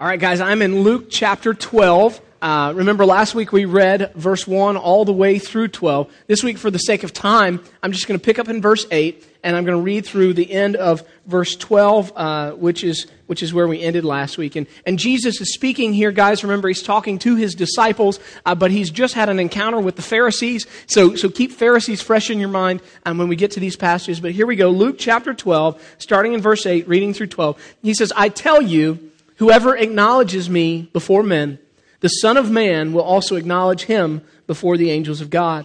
All right, guys, I'm in Luke chapter 12. Uh, remember, last week we read verse 1 all the way through 12. This week, for the sake of time, I'm just going to pick up in verse 8, and I'm going to read through the end of verse 12, uh, which, is, which is where we ended last week. And, and Jesus is speaking here, guys. Remember, he's talking to his disciples, uh, but he's just had an encounter with the Pharisees. So, so keep Pharisees fresh in your mind um, when we get to these passages. But here we go Luke chapter 12, starting in verse 8, reading through 12. He says, I tell you, Whoever acknowledges me before men, the Son of Man will also acknowledge him before the angels of God.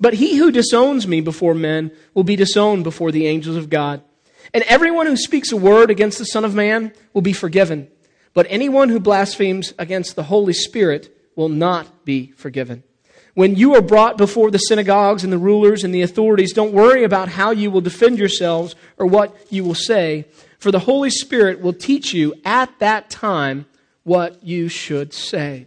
But he who disowns me before men will be disowned before the angels of God. And everyone who speaks a word against the Son of Man will be forgiven. But anyone who blasphemes against the Holy Spirit will not be forgiven. When you are brought before the synagogues and the rulers and the authorities, don't worry about how you will defend yourselves or what you will say for the Holy Spirit will teach you at that time what you should say.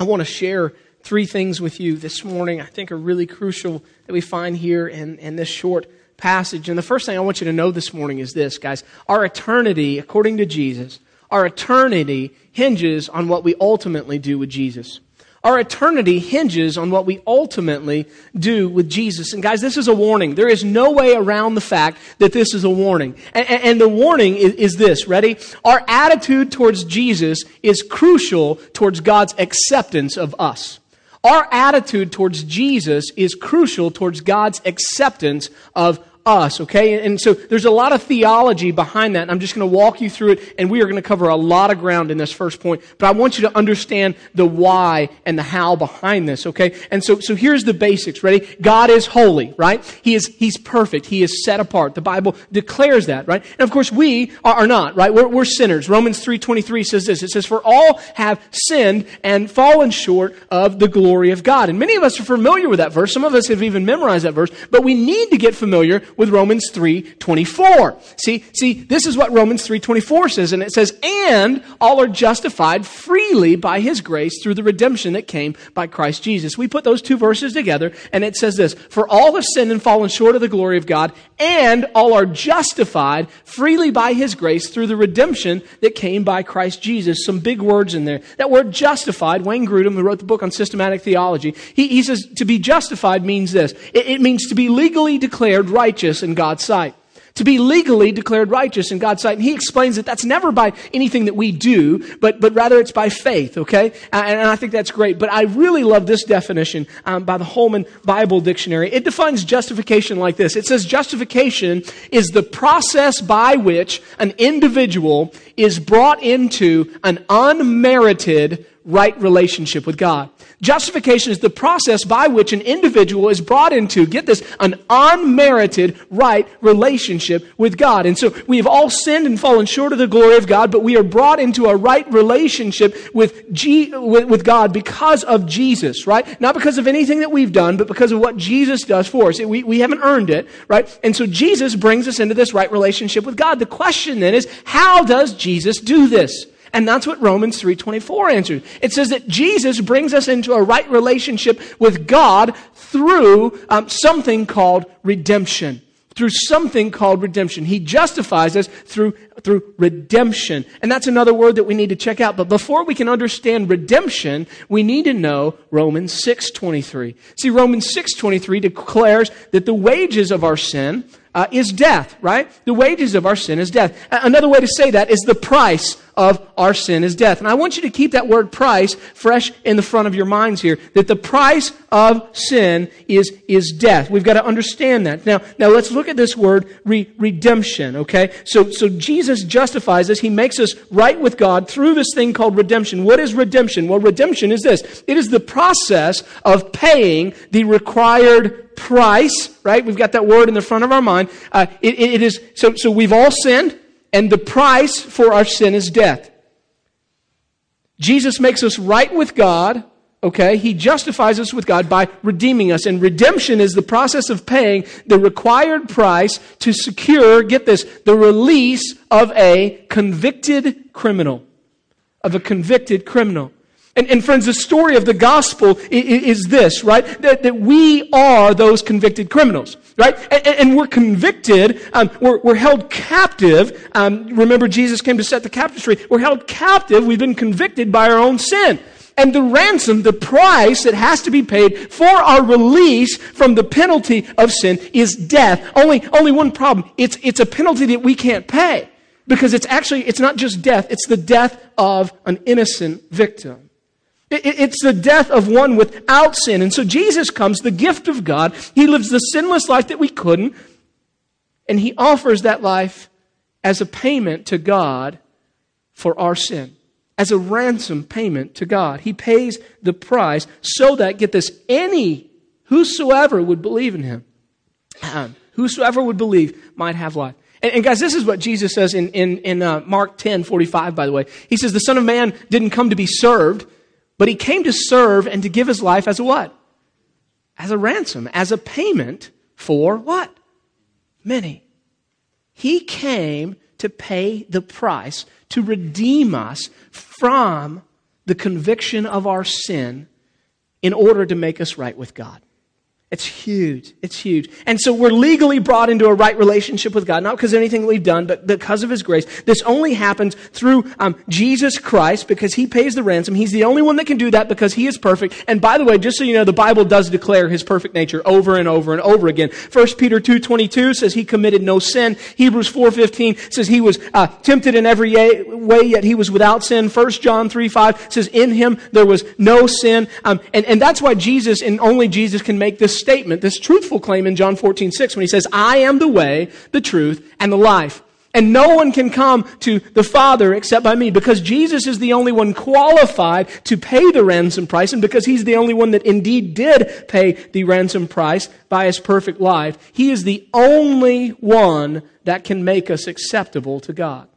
I want to share three things with you this morning I think are really crucial that we find here in, in this short passage. And the first thing I want you to know this morning is this, guys. Our eternity, according to Jesus, our eternity hinges on what we ultimately do with Jesus. Our eternity hinges on what we ultimately do with Jesus. And guys, this is a warning. There is no way around the fact that this is a warning. And, and the warning is, is this, ready? Our attitude towards Jesus is crucial towards God's acceptance of us. Our attitude towards Jesus is crucial towards God's acceptance of us, okay? And so there's a lot of theology behind that. And I'm just going to walk you through it, and we are going to cover a lot of ground in this first point. But I want you to understand the why and the how behind this, okay? And so, so here's the basics. Ready? God is holy, right? He is, He's perfect. He is set apart. The Bible declares that, right? And of course, we are, are not, right? We're, we're sinners. Romans 3.23 says this. It says, For all have sinned and fallen short of the glory of God. And many of us are familiar with that verse. Some of us have even memorized that verse. But we need to get familiar with Romans 3:24. See, see, this is what Romans 3:24 says and it says, "And all are justified freely by his grace through the redemption that came by Christ Jesus." We put those two verses together and it says this, "For all have sinned and fallen short of the glory of God, and all are justified freely by his grace through the redemption that came by Christ Jesus." Some big words in there. That word justified, Wayne Grudem, who wrote the book on systematic theology, he, he says to be justified means this. It, it means to be legally declared righteous righteous in God's sight. To be legally declared righteous in God's sight. And he explains that that's never by anything that we do, but, but rather it's by faith, okay? And, and I think that's great. But I really love this definition um, by the Holman Bible Dictionary. It defines justification like this. It says justification is the process by which an individual is brought into an unmerited right relationship with God. Justification is the process by which an individual is brought into, get this, an unmerited right relationship with God. And so we have all sinned and fallen short of the glory of God, but we are brought into a right relationship with, G, with, with God because of Jesus, right? Not because of anything that we've done, but because of what Jesus does for us. We, we haven't earned it, right? And so Jesus brings us into this right relationship with God. The question then is, how does Jesus do this? And that's what Romans 3:24 answers. It says that Jesus brings us into a right relationship with God through um, something called redemption. Through something called redemption. He justifies us through, through redemption. And that's another word that we need to check out. But before we can understand redemption, we need to know Romans 6.23. See, Romans 6.23 declares that the wages of our sin uh, is death, right? The wages of our sin is death. Another way to say that is the price of our sin is death. And I want you to keep that word price fresh in the front of your minds here, that the price of sin is, is death. We've got to understand that. Now, now let's look at this word re- redemption, okay? So, so Jesus justifies us. He makes us right with God through this thing called redemption. What is redemption? Well, redemption is this. It is the process of paying the required price, right? We've got that word in the front of our mind. Uh, it, it is, so, so we've all sinned, and the price for our sin is death. Jesus makes us right with God, okay? He justifies us with God by redeeming us. And redemption is the process of paying the required price to secure, get this, the release of a convicted criminal. Of a convicted criminal. And, and friends, the story of the gospel is, is this, right? That, that we are those convicted criminals. Right? And, and we're convicted. Um, we're, we're, held captive. Um, remember, Jesus came to set the captives free. We're held captive. We've been convicted by our own sin. And the ransom, the price that has to be paid for our release from the penalty of sin is death. Only, only one problem. It's, it's a penalty that we can't pay. Because it's actually, it's not just death, it's the death of an innocent victim. It's the death of one without sin. And so Jesus comes, the gift of God. He lives the sinless life that we couldn't. And he offers that life as a payment to God for our sin, as a ransom payment to God. He pays the price so that, get this, any, whosoever would believe in him, um, whosoever would believe might have life. And, and, guys, this is what Jesus says in, in, in uh, Mark 10 45, by the way. He says, The Son of Man didn't come to be served, but he came to serve and to give his life as a what? As a ransom, as a payment for what? Many. He came to pay the price to redeem us from the conviction of our sin in order to make us right with God. It's huge. It's huge. And so we're legally brought into a right relationship with God, not because of anything we've done, but because of His grace. This only happens through um, Jesus Christ because He pays the ransom. He's the only one that can do that because He is perfect. And by the way, just so you know, the Bible does declare His perfect nature over and over and over again. 1 Peter 2.22 says He committed no sin. Hebrews 4.15 says He was uh, tempted in every way, yet He was without sin. 1 John 3.5 says in Him there was no sin. Um, and, and that's why Jesus and only Jesus can make this statement, this truthful claim in John 14, 6, when he says, I am the way, the truth, and the life. And no one can come to the Father except by me because Jesus is the only one qualified to pay the ransom price and because he's the only one that indeed did pay the ransom price by his perfect life. He is the only one that can make us acceptable to God.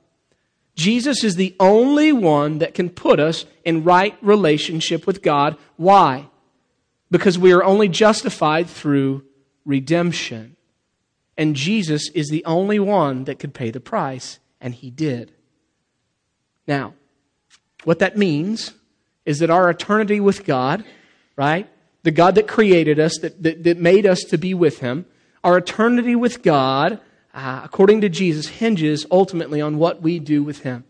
Jesus is the only one that can put us in right relationship with God. Why? Because we are only justified through redemption. And Jesus is the only one that could pay the price, and he did. Now, what that means is that our eternity with God, right? The God that created us, that, that, that made us to be with him, our eternity with God, uh, according to Jesus, hinges ultimately on what we do with him.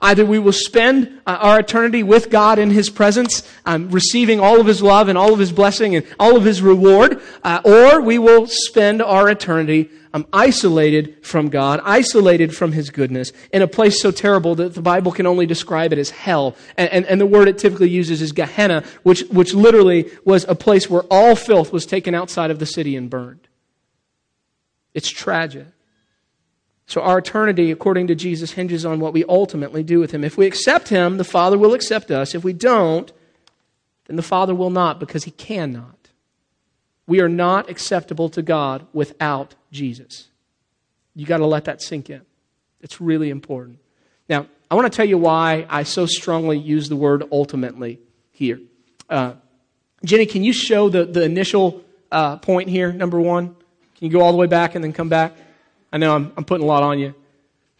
Either we will spend uh, our eternity with God in His presence, um, receiving all of His love and all of His blessing and all of His reward, uh, or we will spend our eternity um, isolated from God, isolated from His goodness, in a place so terrible that the Bible can only describe it as hell. And, and, and the word it typically uses is Gehenna, which, which literally was a place where all filth was taken outside of the city and burned. It's tragic. So our eternity, according to Jesus, hinges on what we ultimately do with Him. If we accept Him, the Father will accept us. If we don't, then the Father will not because He cannot. We are not acceptable to God without Jesus. You got to let that sink in. It's really important. Now, I want to tell you why I so strongly use the word ultimately here. Uh, Jenny, can you show the, the initial uh, point here, number one? Can you go all the way back and then come back? I know I'm, I'm putting a lot on you.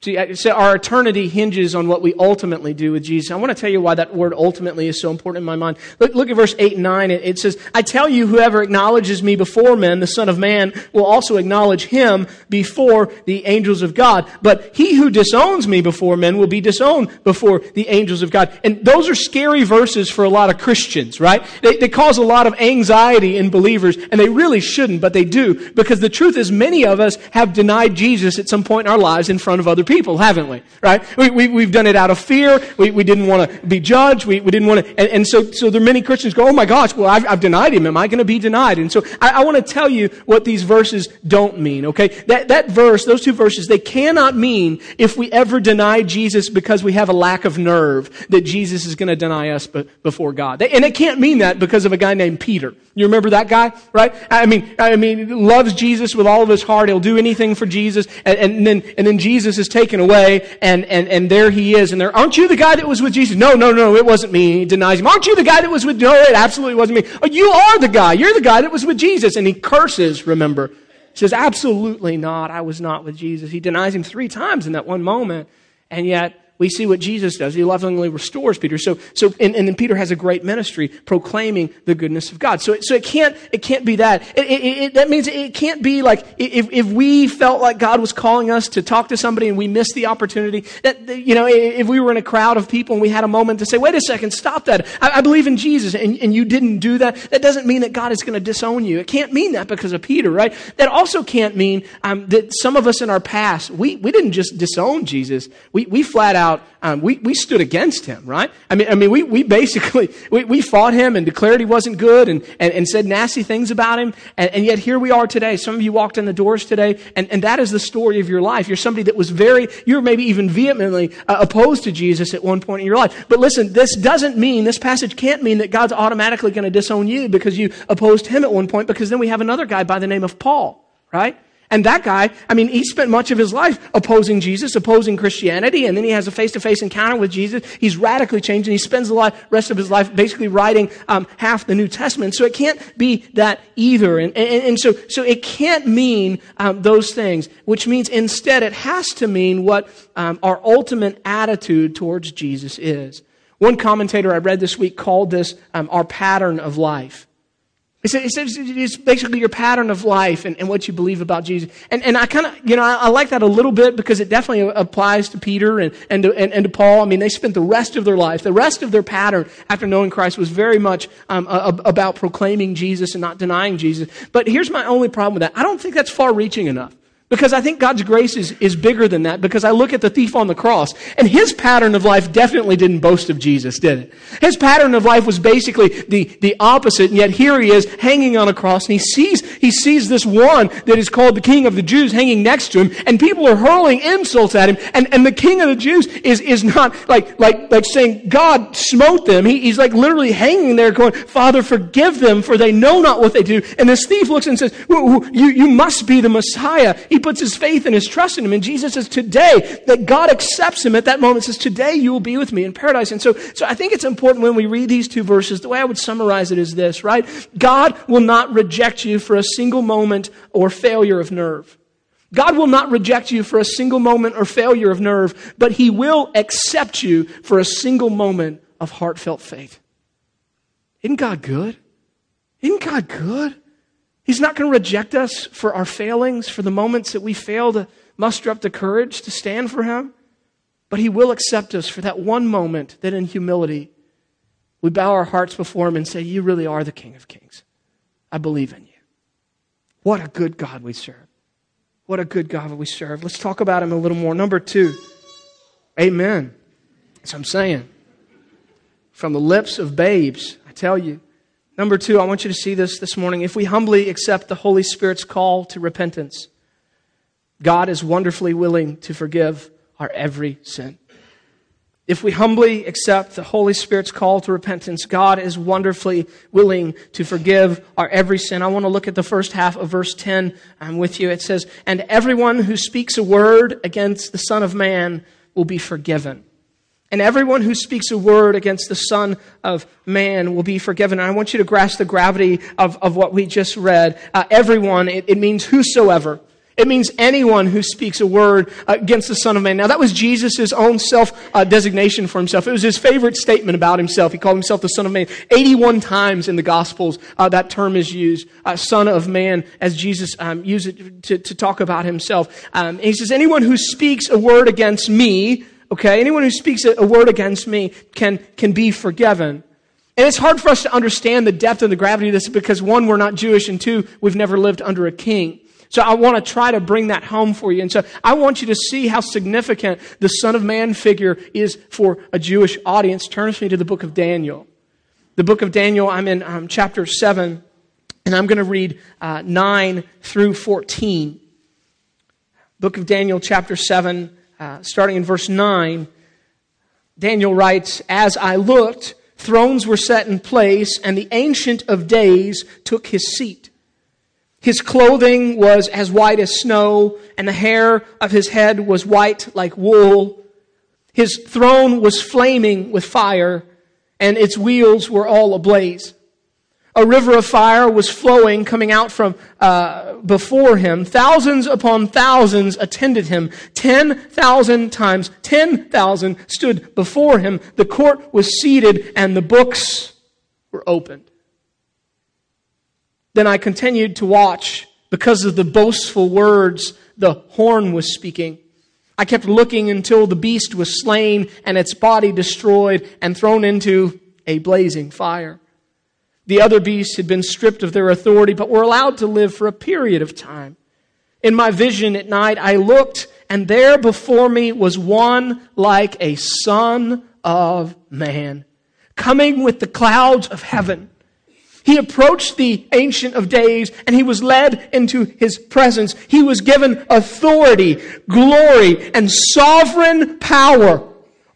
See, so our eternity hinges on what we ultimately do with Jesus. I want to tell you why that word ultimately is so important in my mind. Look, look at verse 8 and 9. It, says, I tell you, whoever acknowledges me before men, the Son of Man, will also acknowledge him before the angels of God. But he who disowns me before men will be disowned before the angels of God. And those are scary verses for a lot of Christians, right? They, they cause a lot of anxiety in believers, and they really shouldn't, but they do. Because the truth is, many of us have denied Jesus at some point in our lives in front of other people, haven't we? Right? We, we, have done it out of fear. We, we didn't want to be judged. We, we didn't want to, and, and, so, so there are many Christians go, oh my gosh, well, I've, I've denied him. Am I going to be denied? And so I, I want to tell you what these verses don't mean, okay? That, that verse, those two verses, they cannot mean if we ever deny Jesus because we have a lack of nerve that Jesus is going to deny us before God. And it can't mean that because of a guy named Peter. You remember that guy, right? I mean, I mean, loves Jesus with all of his heart. He'll do anything for Jesus. And, and then, and then Jesus is taken away and, and, and there he is. And there, aren't you the guy that was with Jesus? No, no, no, it wasn't me. He denies him. Aren't you the guy that was with, no, it absolutely wasn't me. Oh, you are the guy. You're the guy that was with Jesus. And he curses, remember. He says, absolutely not. I was not with Jesus. He denies him three times in that one moment. And yet, we see what Jesus does. He lovingly restores Peter. So, so, and, and then Peter has a great ministry proclaiming the goodness of God. So, so it can't, it can't be that. It, it, it, that means it can't be like if, if we felt like God was calling us to talk to somebody and we missed the opportunity. That you know, if we were in a crowd of people and we had a moment to say, "Wait a second, stop that! I, I believe in Jesus," and, and you didn't do that, that doesn't mean that God is going to disown you. It can't mean that because of Peter, right? That also can't mean um, that some of us in our past we we didn't just disown Jesus. We we flat out um, we, we stood against him, right? I mean, I mean, we, we basically, we, we fought him and declared he wasn't good and, and, and said nasty things about him. And, and yet here we are today. Some of you walked in the doors today and, and that is the story of your life. You're somebody that was very, you're maybe even vehemently uh, opposed to Jesus at one point in your life. But listen, this doesn't mean, this passage can't mean that God's automatically going to disown you because you opposed him at one point because then we have another guy by the name of Paul, right? And that guy, I mean, he spent much of his life opposing Jesus, opposing Christianity, and then he has a face-to-face encounter with Jesus. He's radically changed, and he spends the rest of his life basically writing um, half the New Testament. So it can't be that either. And, and, and so, so it can't mean um, those things, which means instead it has to mean what um, our ultimate attitude towards Jesus is. One commentator I read this week called this um, our pattern of life. He says it's basically your pattern of life and, and what you believe about Jesus. And, and I kind of, you know, I, I, like that a little bit because it definitely applies to Peter and, and, to, and, and, to Paul. I mean, they spent the rest of their life, the rest of their pattern after knowing Christ was very much um, a, about proclaiming Jesus and not denying Jesus. But here's my only problem with that. I don't think that's far reaching enough. Because I think God's grace is, is bigger than that because I look at the thief on the cross and his pattern of life definitely didn't boast of Jesus, did it? His pattern of life was basically the, the opposite and yet here he is hanging on a cross and he sees, he sees this one that is called the king of the Jews hanging next to him and people are hurling insults at him and, and the king of the Jews is, is not like, like, like saying God smote them. He, he's like literally hanging there going, Father, forgive them for they know not what they do. And this thief looks and says, you, you must be the Messiah. Puts his faith and his trust in him. And Jesus says, today, that God accepts him at that moment, says, today you will be with me in paradise. And so, so I think it's important when we read these two verses, the way I would summarize it is this, right? God will not reject you for a single moment or failure of nerve. God will not reject you for a single moment or failure of nerve, but He will accept you for a single moment of heartfelt faith. Isn't God good? Isn't God good? He's not going to reject us for our failings, for the moments that we fail to muster up the courage to stand for Him. But He will accept us for that one moment that in humility we bow our hearts before Him and say, You really are the King of Kings. I believe in you. What a good God we serve. What a good God we serve. Let's talk about Him a little more. Number two, Amen. That's what I'm saying. From the lips of babes, I tell you, Number two, I want you to see this this morning. If we humbly accept the Holy Spirit's call to repentance, God is wonderfully willing to forgive our every sin. If we humbly accept the Holy Spirit's call to repentance, God is wonderfully willing to forgive our every sin. I want to look at the first half of verse 10 I'm with you. It says, And everyone who speaks a word against the Son of Man will be forgiven. And everyone who speaks a word against the Son of Man will be forgiven. And I want you to grasp the gravity of, of what we just read. Uh, everyone, it, it means whosoever. It means anyone who speaks a word against the Son of Man. Now, that was Jesus' own self uh, designation for himself. It was his favorite statement about himself. He called himself the Son of Man. 81 times in the Gospels, uh, that term is used, uh, Son of Man, as Jesus um, used it to, to talk about himself. Um, he says, Anyone who speaks a word against me, Okay? Anyone who speaks a word against me can, can be forgiven. And it's hard for us to understand the depth and the gravity of this because one, we're not Jewish, and two, we've never lived under a king. So I want to try to bring that home for you. And so I want you to see how significant the Son of Man figure is for a Jewish audience. Turn with me to the book of Daniel. The book of Daniel, I'm in um, chapter 7, and I'm going to read uh, 9 through 14. Book of Daniel, chapter 7, uh, starting in verse 9, Daniel writes, As I looked, thrones were set in place, and the Ancient of Days took his seat. His clothing was as white as snow, and the hair of his head was white like wool. His throne was flaming with fire, and its wheels were all ablaze. A river of fire was flowing, coming out from uh, before him. Thousands upon thousands attended him. Ten thousand times ten thousand stood before him. The court was seated, and the books were opened. Then I continued to watch because of the boastful words the horn was speaking. I kept looking until the beast was slain and its body destroyed and thrown into a blazing fire. The other beasts had been stripped of their authority, but were allowed to live for a period of time. In my vision at night, I looked, and there before me was one like a son of man, coming with the clouds of heaven. He approached the Ancient of Days and he was led into his presence. He was given authority, glory, and sovereign power.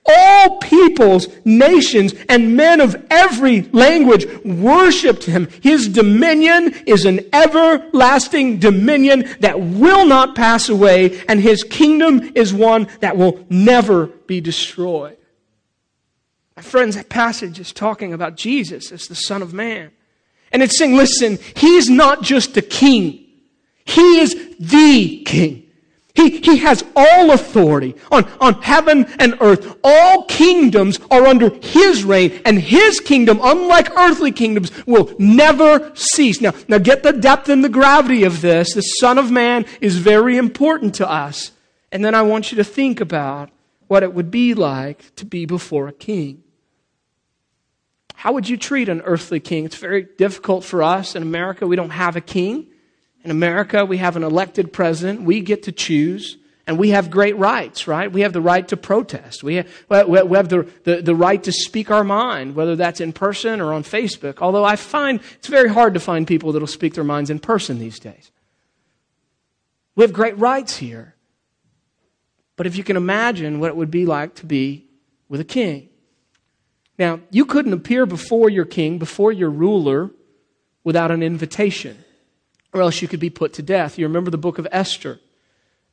All peoples, nations, and men of every language worshiped him. His dominion is an everlasting dominion that will not pass away, and his kingdom is one that will never be destroyed. My friends, that passage is talking about Jesus as the Son of Man. And it's saying, listen, he's not just a king. He is the king. He, he has all authority on, on heaven and earth. All kingdoms are under his reign, and his kingdom, unlike earthly kingdoms, will never cease. Now, now get the depth and the gravity of this. The Son of Man is very important to us. And then I want you to think about what it would be like to be before a king. How would you treat an earthly king? It's very difficult for us in America. We don't have a king. In America, we have an elected president. We get to choose. And we have great rights, right? We have the right to protest. We have, we have the, the, the right to speak our mind, whether that's in person or on Facebook. Although I find it's very hard to find people that will speak their minds in person these days. We have great rights here. But if you can imagine what it would be like to be with a king, now, you couldn't appear before your king, before your ruler, without an invitation, or else you could be put to death. You remember the book of Esther.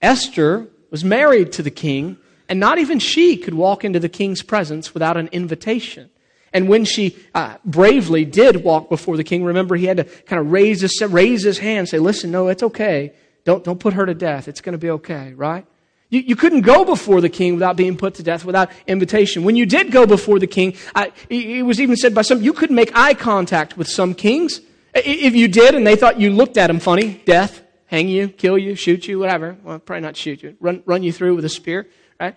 Esther was married to the king, and not even she could walk into the king's presence without an invitation. And when she uh, bravely did walk before the king, remember he had to kind of raise his, raise his hand and say, listen, no, it's okay. Don't, don't put her to death. It's going to be okay, right? You, you couldn't go before the king without being put to death, without invitation. When you did go before the king, I, it was even said by some, you couldn't make eye contact with some kings. If you did and they thought you looked at them funny, death, hang you, kill you, shoot you, whatever. Well, probably not shoot you. Run, run you through with a spear, right?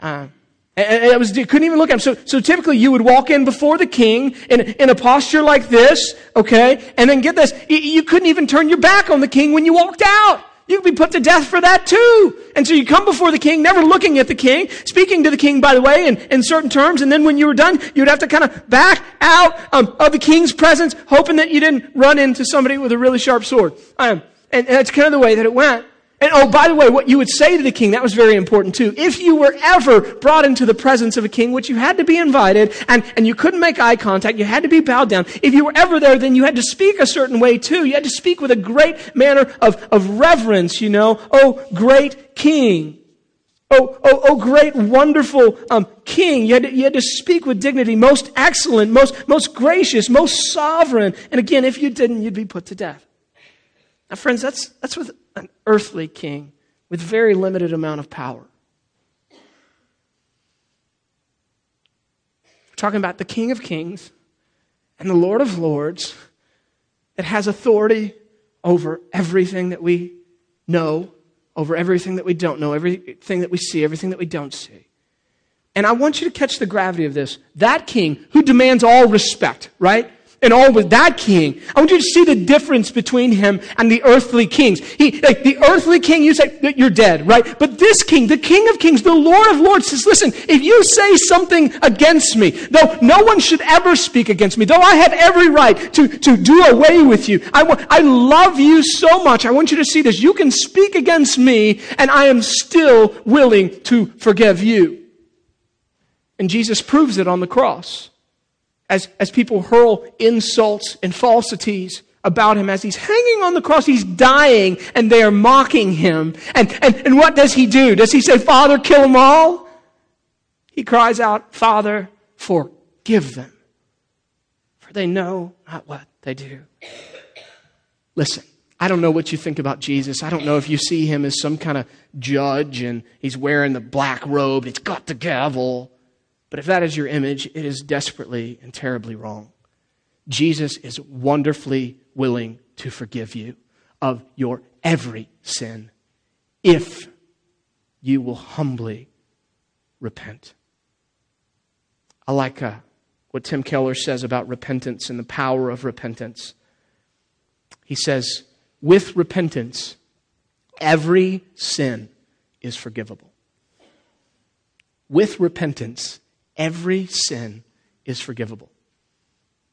Uh, and it was, couldn't even look at him. So, so typically you would walk in before the king in, in a posture like this, okay? And then get this, you couldn't even turn your back on the king when you walked out. You could be put to death for that too. And so you come before the king, never looking at the king, speaking to the king, by the way, in, in certain terms. And then when you were done, you'd have to kind of back out um, of the king's presence, hoping that you didn't run into somebody with a really sharp sword. Um, and that's kind of the way that it went. And oh, by the way, what you would say to the king, that was very important too. If you were ever brought into the presence of a king, which you had to be invited, and, and you couldn't make eye contact, you had to be bowed down. If you were ever there, then you had to speak a certain way too. You had to speak with a great manner of, of reverence, you know. Oh, great king. Oh, oh, oh, great, wonderful um, king. You had, to, you had to speak with dignity, most excellent, most, most gracious, most sovereign. And again, if you didn't, you'd be put to death. Now, friends, that's, that's with an earthly king with very limited amount of power. We're talking about the King of Kings and the Lord of Lords that has authority over everything that we know, over everything that we don't know, everything that we see, everything that we don't see. And I want you to catch the gravity of this. That king who demands all respect, right? And all with that king. I want you to see the difference between him and the earthly kings. He, like the earthly king, you say that you're dead, right? But this king, the king of kings, the Lord of lords says, listen, if you say something against me, though no one should ever speak against me, though I have every right to, to do away with you, I, I love you so much. I want you to see this. You can speak against me and I am still willing to forgive you. And Jesus proves it on the cross as, as people hurl insults and falsities about him as he's hanging on the cross. He's dying and they are mocking him. And, and, and what does he do? Does he say, Father, kill them all? He cries out, Father, forgive them, for they know not what They do. Listen, I don't know what you think about Jesus. I don't know if you see him as some kind of judge and he's wearing the black robe, and he's got the gavel. But if that is your image, it is desperately and terribly wrong. Jesus is wonderfully willing to forgive you of your every sin if you will humbly repent. I like uh, what Tim Keller says about repentance and the power of repentance. He says, with repentance, every sin is forgivable. With repentance, every sin is forgivable.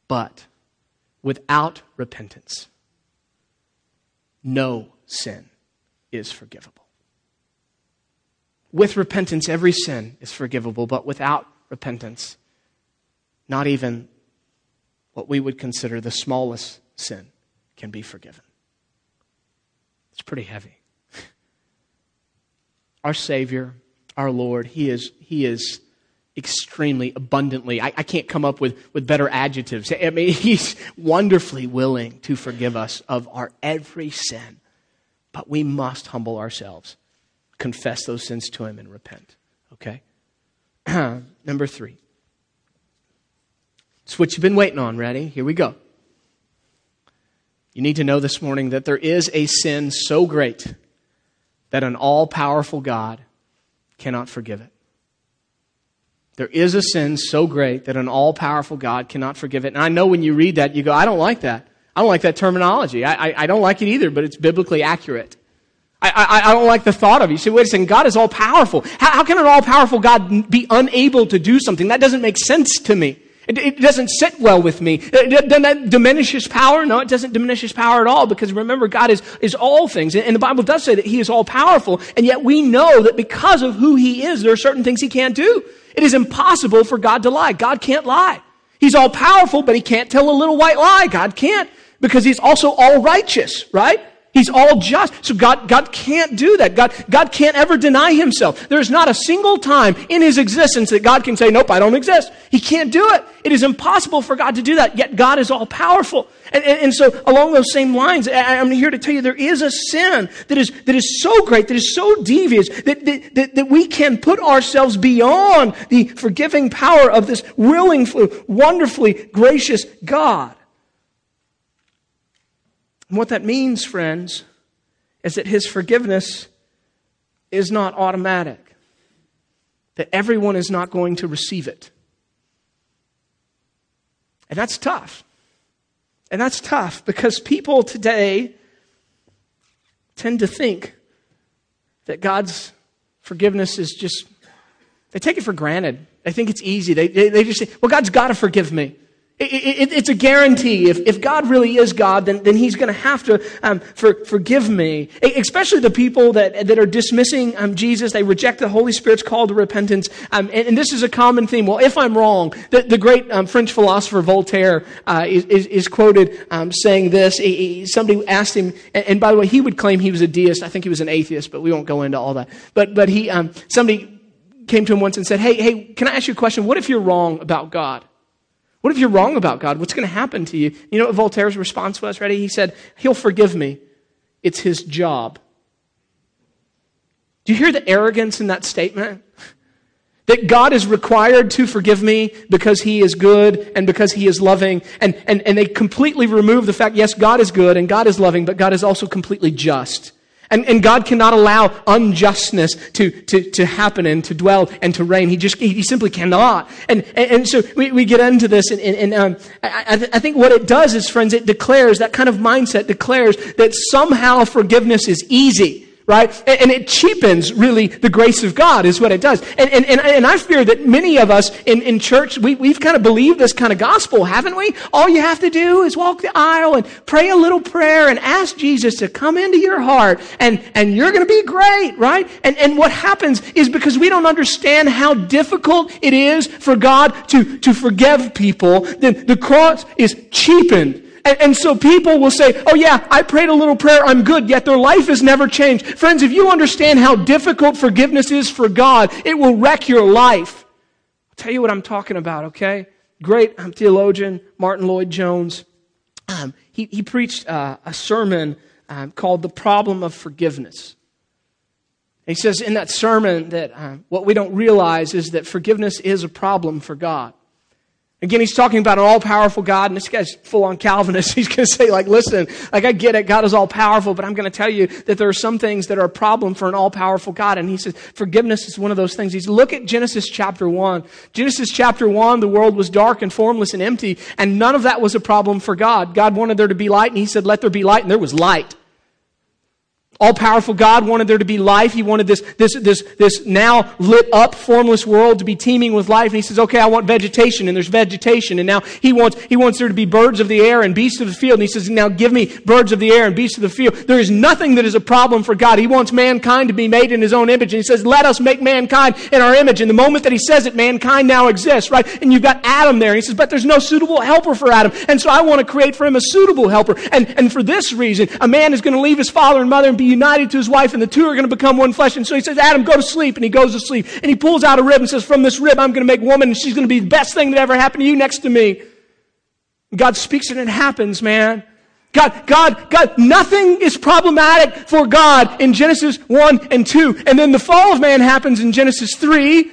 But without repentance, no sin is forgivable. With repentance, every sin is forgivable, but without repentance, not even what we would consider the smallest sin can be forgiven. It's pretty heavy. Our Savior, our Lord, He is, he is extremely abundantly, I, I, can't come up with, with better adjectives. I mean, He's wonderfully willing to forgive us of our every sin. But we must humble ourselves, confess those sins to Him, and repent. Okay? Number three. It's what you've been waiting on. Ready? Here we go. You need to know this morning that there is a sin so great that an all powerful God cannot forgive it. There is a sin so great that an all powerful God cannot forgive it. And I know when you read that, you go, I don't like that. I don't like that terminology. I, I, I don't like it either, but it's biblically accurate. I, I, I, don't like the thought of it. You say, wait a second, God is all powerful. How, how can an all powerful God be unable to do something? That doesn't make sense to me. It, it, doesn't sit well with me. Uh, doesn't that diminish his power? No, it doesn't diminish his power at all because remember, God is, is all things. And the Bible does say that he is all powerful. And yet we know that because of who he is, there are certain things he can't do. It is impossible for God to lie. God can't lie. He's all powerful, but he can't tell a little white lie. God can't because he's also all righteous, right? He's all just. So God, God can't do that. God, God can't ever deny himself. There's not a single time in his existence that God can say, nope, I don't exist. He can't do it. It is impossible for God to do that. Yet God is all powerful. And, and, and so along those same lines, I, I'm here to tell you there is a sin that is, that is so great, that is so devious, that, that, that, that we can put ourselves beyond the forgiving power of this willing, wonderfully gracious God. And what that means, friends, is that his forgiveness is not automatic, that everyone is not going to receive it. And that's tough. And that's tough because people today tend to think that God's forgiveness is just, they take it for granted. They think it's easy. They, they, they just say, well, God's got to forgive me. It, it, it's a guarantee. If, if God really is God, then, then He's going to have to um, for, forgive me. Especially the people that, that are dismissing um, Jesus. They reject the Holy Spirit's call to repentance. Um, and, and, this is a common theme. Well, if I'm wrong, the, the great um, French philosopher Voltaire uh, is, is, is, quoted um, saying this. He, he, somebody asked him, and, and, by the way, he would claim he was a deist. I think he was an atheist, but we won't go into all that. But, but he, um, somebody came to him once and said, hey, hey, can I ask you a question? What if you're wrong about God? What if you're wrong about God? What's going to happen to you? You know what Voltaire's response was, ready? He said, He'll forgive me. It's his job. Do you hear the arrogance in that statement? That God is required to forgive me because He is good and because He is loving. And, and, and they completely remove the fact, yes, God is good and God is loving, but God is also completely just. And, and God cannot allow unjustness to, to, to happen and to dwell and to reign. He just, he, simply cannot. And, and, and, so we, we get into this and, and, and um, I, I think what it does is, friends, it declares, that kind of mindset declares that somehow forgiveness is easy right? And, it cheapens really the grace of God is what it does. And, and, and, and I fear that many of us in, in church, we, we've kind of believed this kind of gospel, haven't we? All you have to do is walk the aisle and pray a little prayer and ask Jesus to come into your heart and, and you're going to be great, right? And, and what happens is because we don't understand how difficult it is for God to, to forgive people, then the cross is cheapened and, and, so people will say, oh yeah, I prayed a little prayer, I'm good, yet their life has never changed. Friends, if you understand how difficult forgiveness is for God, it will wreck your life. I'll tell you what I'm talking about, okay? Great um, theologian Martyn Lloyd-Jones um, he, he preached uh, a sermon um, called The Problem of Forgiveness. he says in that sermon that uh, what we don't realize is that forgiveness is a problem for God. Again, he's talking about an all powerful God, and this guy's full on Calvinist. He's going to say, like, listen, like, I get it, God is all powerful, but I'm going to tell you that there are some things that are a problem for an all powerful God. And he says, forgiveness is one of those things. He's, look at Genesis chapter 1. Genesis chapter 1, the world was dark and formless and empty, and none of that was a problem for God. God wanted there to be light, and he said, let there be light, and there was light. All powerful God wanted there to be life. He wanted this, this, this, this now lit up, formless world to be teeming with life. And he says, okay, I want vegetation, and there's vegetation. And now he wants, he wants there to be birds of the air and beasts of the field. And he says, now give me birds of the air and beasts of the field. There is nothing that is a problem for God. He wants mankind to be made in his own image. And he says, let us make mankind in our image. And the moment that he says it, mankind now exists, right? And you've got Adam there. And he says, but there's no suitable helper for Adam. And so I want to create for him a suitable helper. And, and for this reason, a man is going to leave his father and mother and be united to his wife, and the two are going to become one flesh. And so he says, Adam, go to sleep. And he goes to sleep. And he pulls out a rib and says, From this rib, I'm going to make woman, and she's going to be the best thing that ever happened to you next to me. God speaks and it happens, man. God, God, God, nothing is problematic for God in Genesis 1 and 2. And then the fall of man happens in Genesis 3,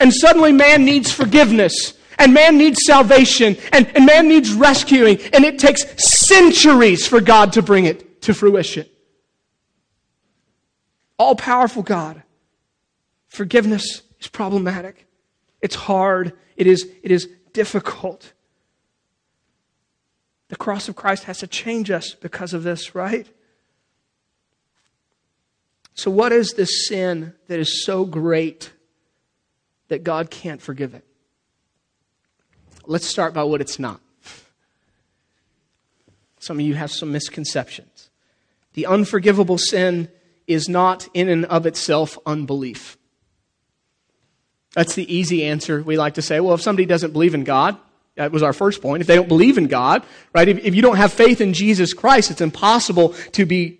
and suddenly man needs forgiveness. And man needs salvation. And, and man needs rescuing. And it takes centuries for God to bring it to fruition all powerful God. Forgiveness is problematic. It's hard. It is, it is difficult. The cross of Christ has to change us because of this, right? So, what is this sin that is so great that God can't forgive it? Let's start by what it's not. Some of you have some misconceptions. The unforgivable sin is not in and of itself unbelief. That's the easy answer. We like to say, well, if somebody doesn't believe in God, that was our first point. If they don't believe in God, right? If, if you don't have faith in Jesus Christ, it's impossible to be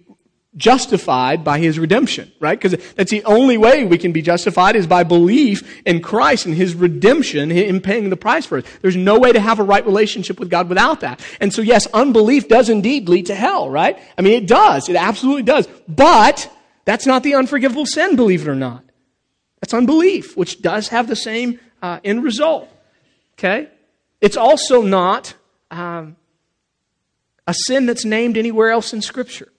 justified by his redemption, right? Because that's the only way we can be justified is by belief in Christ and his redemption, him paying the price for it. There's no way to have a right relationship with God without that. And so yes, unbelief does indeed lead to hell, right? I mean, it does. It absolutely does. But that's not the unforgivable sin, believe it or not. That's unbelief, which does have the same uh, end result. Okay? It's also not um, a sin that's named anywhere else in Scripture.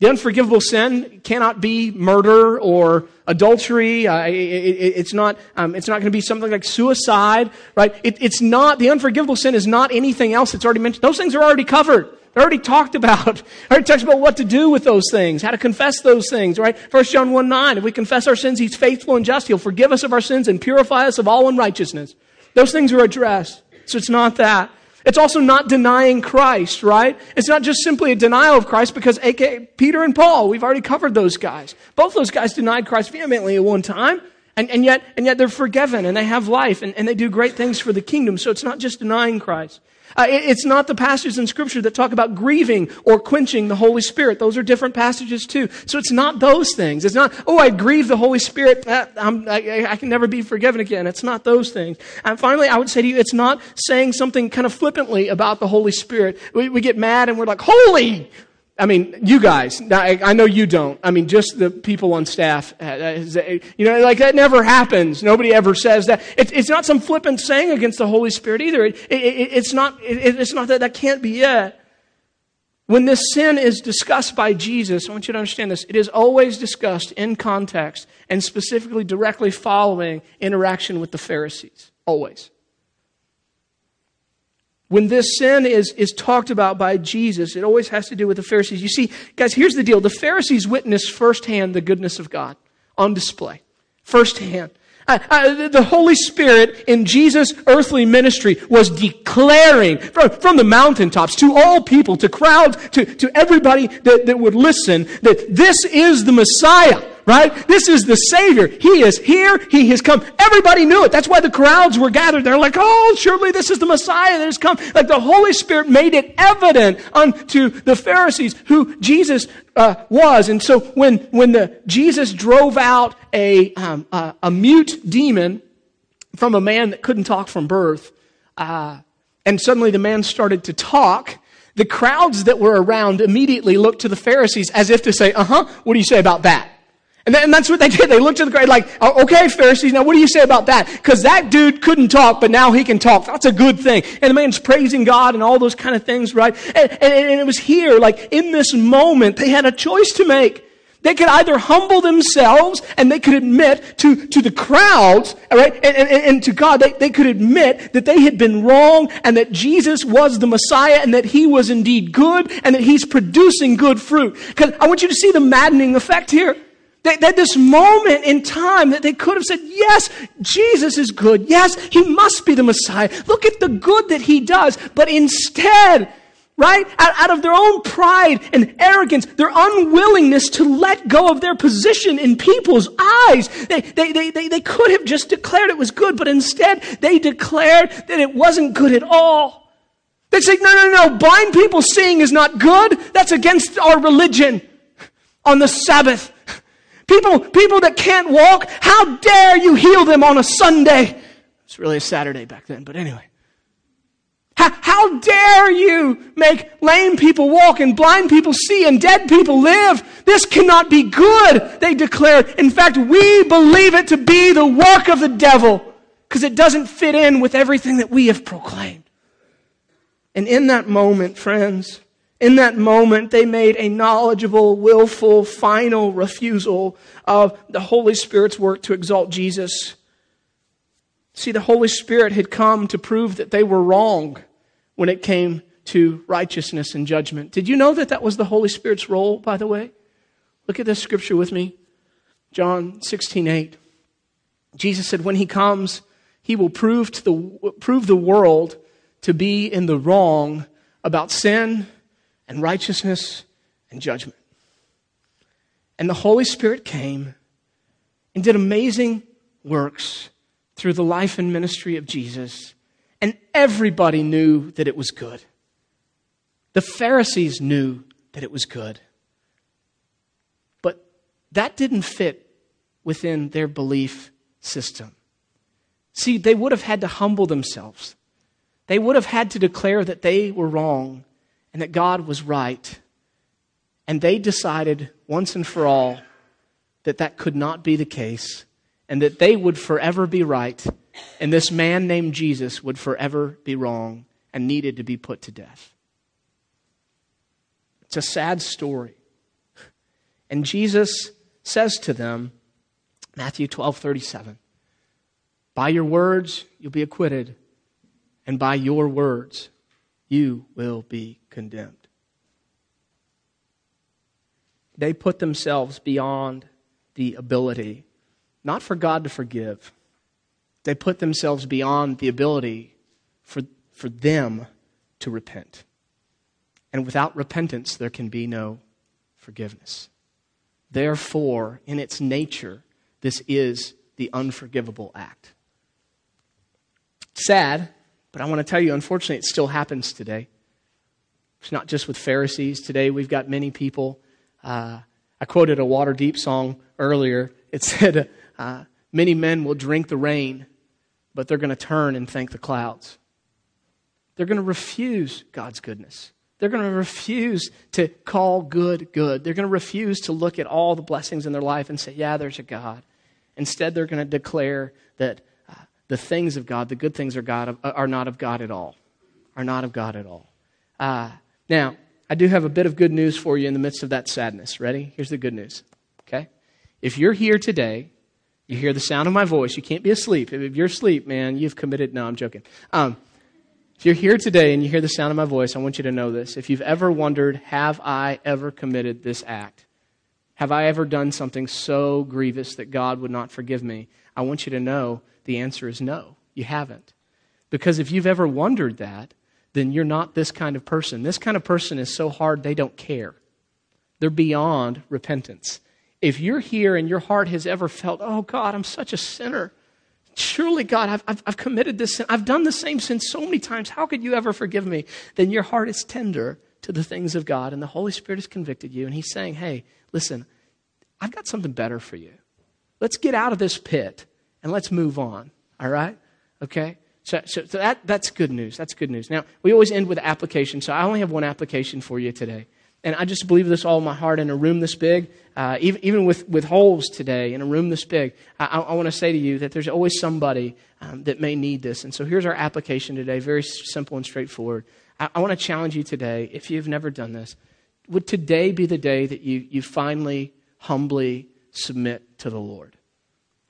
The unforgivable sin cannot be murder or adultery. Uh, it, it, it's not. Um, it's not going to be something like suicide, right? It, it's not. The unforgivable sin is not anything else that's already mentioned. Those things are already covered. They're already talked about. already talks about what to do with those things, how to confess those things, right? 1 John 1 9. If we confess our sins, He's faithful and just. He'll forgive us of our sins and purify us of all unrighteousness. Those things are addressed. So it's not that. It's also not denying Christ, right? It's not just simply a denial of Christ because AK, Peter and Paul, we've already covered those guys. Both those guys denied Christ vehemently at one time. And, and yet, and yet they're forgiven and they have life and, and they do great things for the kingdom. So it's not just denying Christ. Uh, it, it's not the passages in Scripture that talk about grieving or quenching the Holy Spirit. Those are different passages too. So it's not those things. It's not, oh, I grieve the Holy Spirit. Uh, I, I can never be forgiven again. It's not those things. And finally, I would say to you, it's not saying something kind of flippantly about the Holy Spirit. We, we get mad and we're like, holy! I mean, you guys, I know you don't. I mean, just the people on staff. Uh, uh, you know, like that never happens. Nobody ever says that. it's not some flippant saying against the Holy Spirit either. It, it, it's, not, it's not that that can't be it. When this sin is discussed by Jesus, I want you to understand this. It is always discussed in context and specifically directly following interaction with the Pharisees. Always. When this sin is, is talked about by Jesus, it always has to do with the Pharisees. You see, guys, here's the deal. The Pharisees witnessed firsthand the goodness of God on display. Firsthand. Uh, uh, the Holy Spirit in Jesus' earthly ministry was declaring from, from the mountaintops to all people, to crowds, to, to everybody that, that would listen, that this is the Messiah right? This is the Savior. He is here. He has come. Everybody knew it. That's why the crowds were gathered. They're like, oh, surely this is the Messiah that has come. Like the Holy Spirit made it evident unto the Pharisees who Jesus uh, was. And so when, when the, Jesus drove out a, um, a, mute demon from a man that couldn't talk from birth, uh, and suddenly the man started to talk, the crowds that were around immediately looked to the Pharisees as if to say, uh huh, what do you say about that? And, and that's what they did. They looked at the crowd like, oh, okay, Pharisees, now what do you say about that? Because that dude couldn't talk, but now he can talk. That's a good thing. And the man's praising God and all those kind of things, right? And, and, and it was here, like in this moment, they had a choice to make. They could either humble themselves and they could admit to, to the crowds, all right, and, and, and to God, they, they could admit that they had been wrong and that Jesus was the Messiah and that he was indeed good and that he's producing good fruit. Because I want you to see the maddening effect here. Had this moment in time that they could have said, yes, Jesus is good. Yes, he must be the Messiah. Look at the good that he does. But instead, right? Out, out, of their own pride and arrogance, their unwillingness to let go of their position in people's eyes. They, they, they, they, they could have just declared it was good, but instead they declared that it wasn't good at all. They say, no, no, no, blind people seeing is not good. That's against our religion on the Sabbath. People, people that can't walk, how dare you heal them on a Sunday? It's really a Saturday back then, but anyway. How, how, dare you make lame people walk and blind people see and dead people live? This cannot be good, they declared. In fact, we believe it to be the work of the devil because it doesn't fit in with everything that we have proclaimed. And in that moment, friends, in that moment, they made a knowledgeable, willful, final refusal of the Holy Spirit's work to exalt Jesus. See, the Holy Spirit had come to prove that they were wrong when it came to righteousness and judgment. Did you know that that was the Holy Spirit's role, by the way? Look at this scripture with me. John 16, 8. Jesus said, when he comes, he will prove, to the, prove the world to be in the wrong about sin and righteousness and judgment. And the Holy Spirit came and did amazing works through the life and ministry of Jesus. And everybody knew that it was good. The Pharisees knew that it was good. But that didn't fit within their belief system. See, they would have had to humble themselves. They would have had to declare that they were wrong and that God was right. And they decided once and for all that that could not be the case and that they would forever be right and this man named Jesus would forever be wrong and needed to be put to death. It's a sad story. And Jesus says to them, Matthew 12 37, By your words you'll be acquitted, and by your words you will be condemned. They put themselves beyond the ability, not for God to forgive, they put themselves beyond the ability for, for them to repent. And without repentance, there can be no forgiveness. Therefore, in its nature, this is the unforgivable act. Sad, but I want to tell you, unfortunately, it still happens today. It's not just with Pharisees. Today, we've got many people. Uh, I quoted a Waterdeep song earlier. It said, uh, Many men will drink the rain, but they're going to turn and thank the clouds. They're going to refuse God's goodness. They're going to refuse to call good good. They're going to refuse to look at all the blessings in their life and say, Yeah, there's a God. Instead, they're going to declare that the things of God, the good things are, God, are not of God at all. Are not of God at all. Uh, now, I do have a bit of good news for you in the midst of that sadness. Ready? Here's the good news. Okay? If you're here today, you hear the sound of my voice, you can't be asleep. If you're asleep, man, you've committed. No, I'm joking. Um, if you're here today and you hear the sound of my voice, I want you to know this. If you've ever wondered, have I ever committed this act? Have I ever done something so grievous that God would not forgive me? I want you to know the answer is no, you haven't. Because if you've ever wondered that, then you're not this kind of person. This kind of person is so hard they don't care. They're beyond repentance. If you're here and your heart has ever felt, oh God, I'm such a sinner. Surely, God, I've, I've, I've committed this sin. I've done the same sin so many times. How could you ever forgive me? Then your heart is tender to the things of God, and the Holy Spirit has convicted you, and He's saying, hey, listen, I've got something better for you. Let's get out of this pit and let's move on. All right? Okay? So, so, so, that, that's good news. That's good news. Now, we always end with application, so I only have one application for you today. And I just believe this all in my heart in a room this big, uh, even, even with, with holes today in a room this big. I, I, I want to say to you that there's always somebody um, that may need this. And so here's our application today, very simple and straightforward. I, I want to challenge you today, if you've never done this, would today be the day that you, you finally, humbly submit to the Lord?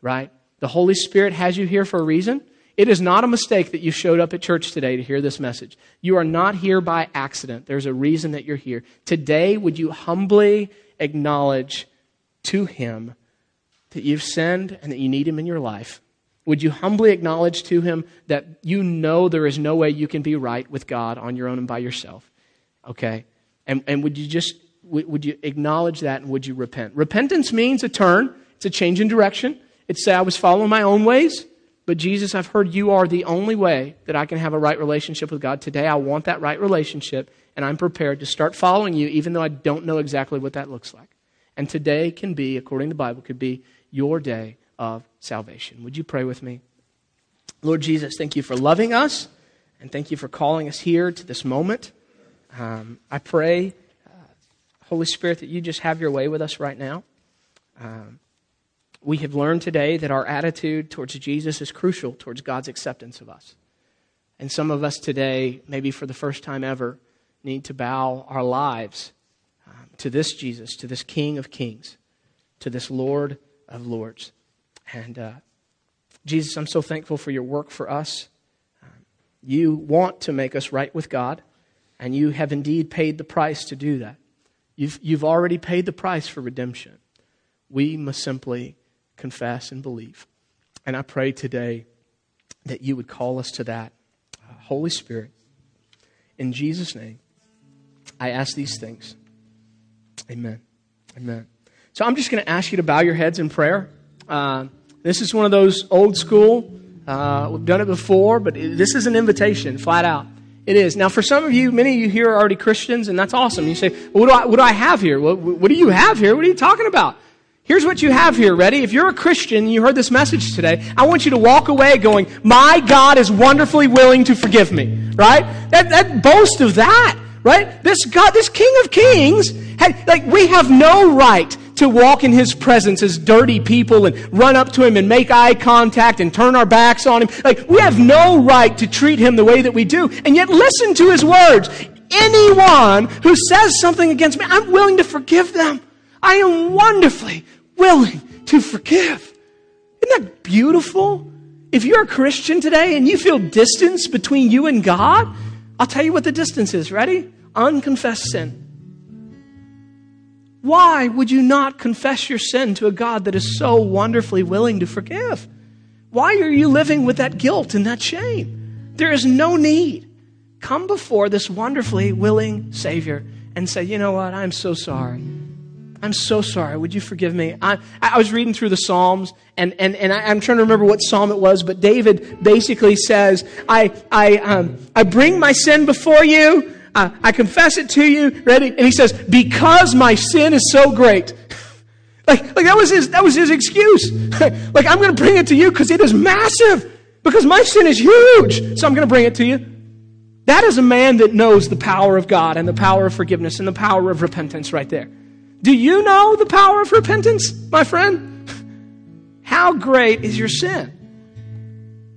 Right? The Holy Spirit has you here for a reason. It is not a mistake that you showed up at church today to hear this message. You are not here by accident. There's a reason that you're here. Today, would you humbly acknowledge to Him that you've sinned and that you need Him in your life? Would you humbly acknowledge to Him that you know there is no way you can be right with God on your own and by yourself? Okay? And, and would you just, would you acknowledge that and would you repent? Repentance means a turn, it's a change in direction. It's say, I was following my own ways but Jesus, I've heard you are the only way that I can have a right relationship with God. Today, I want that right relationship, and I'm prepared to start following you, even though I don't know exactly what that looks like. And today can be, according to the Bible, could be your day of salvation. Would you pray with me? Lord Jesus, thank you for loving us, and thank you for calling us here to this moment. Um, I pray, uh, Holy Spirit, that you just have your way with us right now. Um, we have learned today that our attitude towards Jesus is crucial towards God's acceptance of us. And some of us today, maybe for the first time ever, need to bow our lives um, to this Jesus, to this King of Kings, to this Lord of Lords. And uh, Jesus, I'm so thankful for your work for us. Um, you want to make us right with God, and you have indeed paid the price to do that. You've, you've already paid the price for redemption. We must simply confess, and believe. And I pray today that you would call us to that. Uh, Holy Spirit, in Jesus' name, I ask these things. Amen. Amen. So I'm just going to ask you to bow your heads in prayer. Uh, this is one of those old school, uh, we've done it before, but it, this is an invitation, flat out. It is. Now, for some of you, many of you here are already Christians, and that's awesome. You say, well, what, do I, what do I have here? What, what do you have here? What are you talking about? Here's what you have here. Ready? If you're a Christian and you heard this message today, I want you to walk away going, my God is wonderfully willing to forgive me. Right? That, that boast of that. Right? This God, this King of Kings, had, like, we have no right to walk in His presence as dirty people and run up to Him and make eye contact and turn our backs on Him. Like, we have no right to treat Him the way that we do. And yet listen to His words. Anyone who says something against me, I'm willing to forgive them. I am wonderfully willing to forgive. Isn't that beautiful? If you're a Christian today and you feel distance between you and God, I'll tell you what the distance is. Ready? Unconfessed sin. Why would you not confess your sin to a God that is so wonderfully willing to forgive? Why are you living with that guilt and that shame? There is no need. Come before this wonderfully willing Savior and say, you know what? I'm so sorry. I'm so sorry. Would you forgive me? I, I was reading through the Psalms, and, and, and I, am trying to remember what psalm it was, but David basically says, I, I, um, I bring my sin before you. Uh, I confess it to you. Ready? And he says, because my sin is so great. like, like that was his, that was his excuse. like, I'm going to bring it to you because it is massive. Because my sin is huge. So I'm going to bring it to you. That is a man that knows the power of God and the power of forgiveness and the power of repentance right there. Do you know the power of repentance, my friend? How great is your sin?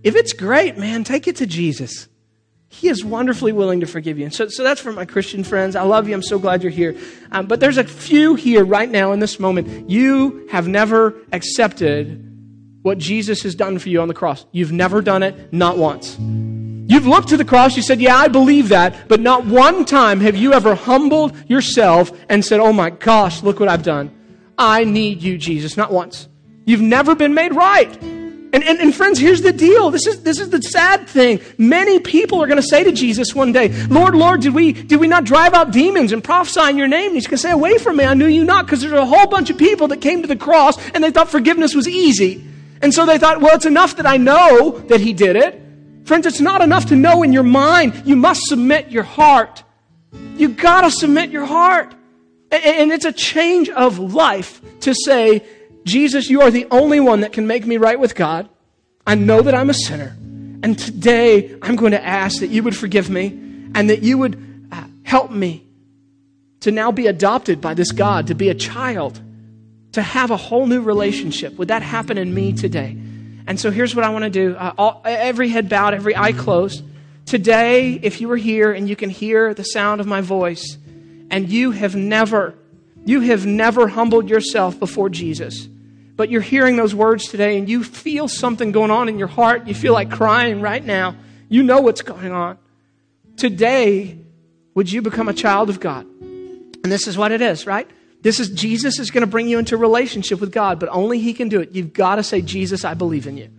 If it's great, man, take it to Jesus. He is wonderfully willing to forgive you. And so, so that's for my Christian friends. I love you. I'm so glad you're here. Um, but there's a few here right now in this moment. You have never accepted what Jesus has done for you on the cross. You've never done it, not once. You've looked to the cross, you said, Yeah, I believe that, but not one time have you ever humbled yourself and said, Oh my gosh, look what I've done. I need you, Jesus. Not once. You've never been made right. And, and, and friends, here's the deal. This is, this is the sad thing. Many people are going to say to Jesus one day, Lord, Lord, did we, did we not drive out demons and prophesy in your name? And he's going to say, away from me. I knew you not. Because there's a whole bunch of people that came to the cross and they thought forgiveness was easy. And so they thought, well, it's enough that I know that he did it. Friends, it's not enough to know in your mind. You must submit your heart. You gotta submit your heart. And it's a change of life to say, Jesus, you are the only one that can make me right with God. I know that I'm a sinner. And today, I'm going to ask that you would forgive me and that you would uh, help me to now be adopted by this God, to be a child, to have a whole new relationship. Would that happen in me today? And so here's what I want to do uh, all, every head bowed, every eye closed. Today, if you are here and you can hear the sound of my voice, and you have never, you have never humbled yourself before Jesus, but you're hearing those words today and you feel something going on in your heart, you feel like crying right now, you know what's going on. Today, would you become a child of God? And this is what it is, right? This is Jesus is going to bring you into relationship with God, but only He can do it. You've got to say, Jesus, I believe in you.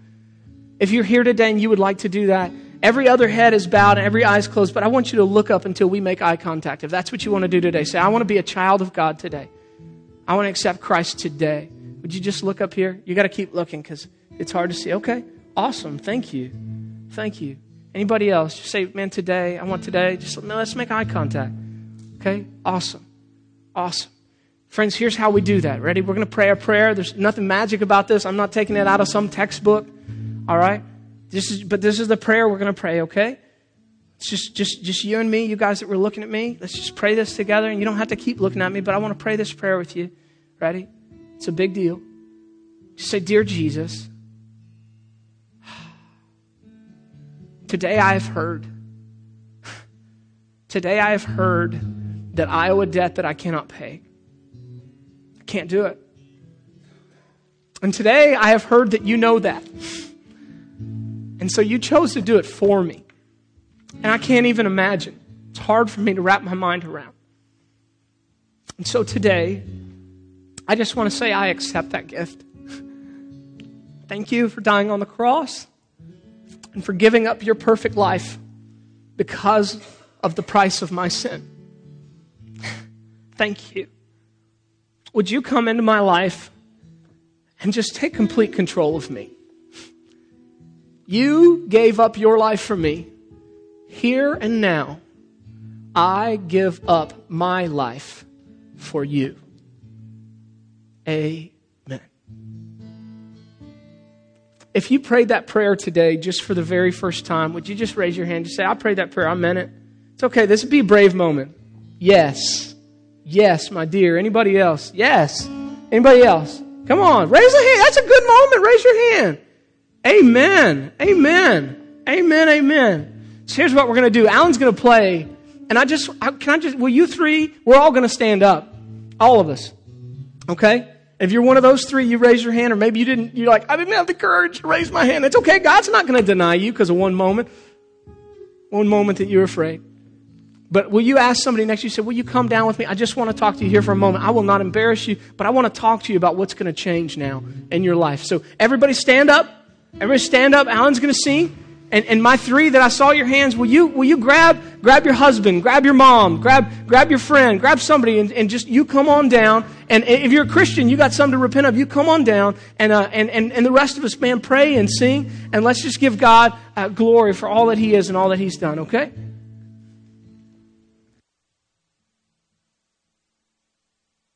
If you're here today and you would like to do that, every other head is bowed and every eye is closed, but I want you to look up until we make eye contact. If that's what you want to do today, say, I want to be a child of God today. I want to accept Christ today. Would you just look up here? You got to keep looking because it's hard to see. Okay, awesome. Thank you. Thank you. Anybody else? Just say, man, today, I want today. Just let's make eye contact. Okay, awesome. Awesome. Friends, here's how we do that. Ready? We're going to pray a prayer. There's nothing magic about this. I'm not taking it out of some textbook. All right? This is, but this is the prayer we're going to pray, okay? It's just, just, just you and me, you guys that were looking at me. Let's just pray this together. And you don't have to keep looking at me, but I want to pray this prayer with you. Ready? It's a big deal. Just say, Dear Jesus, today I have heard. Today I have heard that I owe a debt that I cannot pay. Can't do it. And today I have heard that you know that. And so you chose to do it for me. And I can't even imagine. It's hard for me to wrap my mind around. And so today, I just want to say I accept that gift. Thank you for dying on the cross and for giving up your perfect life because of the price of my sin. Thank you. Would you come into my life and just take complete control of me? You gave up your life for me. Here and now, I give up my life for you. Amen. If you prayed that prayer today just for the very first time, would you just raise your hand? Just say, I prayed that prayer. I meant it. It's okay. This would be a brave moment. Yes. Yes, my dear. Anybody else? Yes. Anybody else? Come on. Raise a hand. That's a good moment. Raise your hand. Amen. Amen. Amen. Amen. So here's what we're going to do. Alan's going to play. And I just, can I just, will you three, we're all going to stand up. All of us. Okay? If you're one of those three, you raise your hand, or maybe you didn't, you're like, I didn't have the courage to raise my hand. It's okay. God's not going to deny you because of one moment. One moment that you're afraid. But will you ask somebody next to you, say, Will you come down with me? I just want to talk to you here for a moment. I will not embarrass you, but I want to talk to you about what's going to change now in your life. So, everybody stand up. Everybody stand up. Alan's going to sing. And, and my three that I saw your hands, will you, will you grab, grab your husband, grab your mom, grab, grab your friend, grab somebody and, and just, you come on down. And if you're a Christian, you got something to repent of, you come on down. And, uh, and, and, and the rest of us, man, pray and sing. And let's just give God uh, glory for all that he is and all that he's done, okay?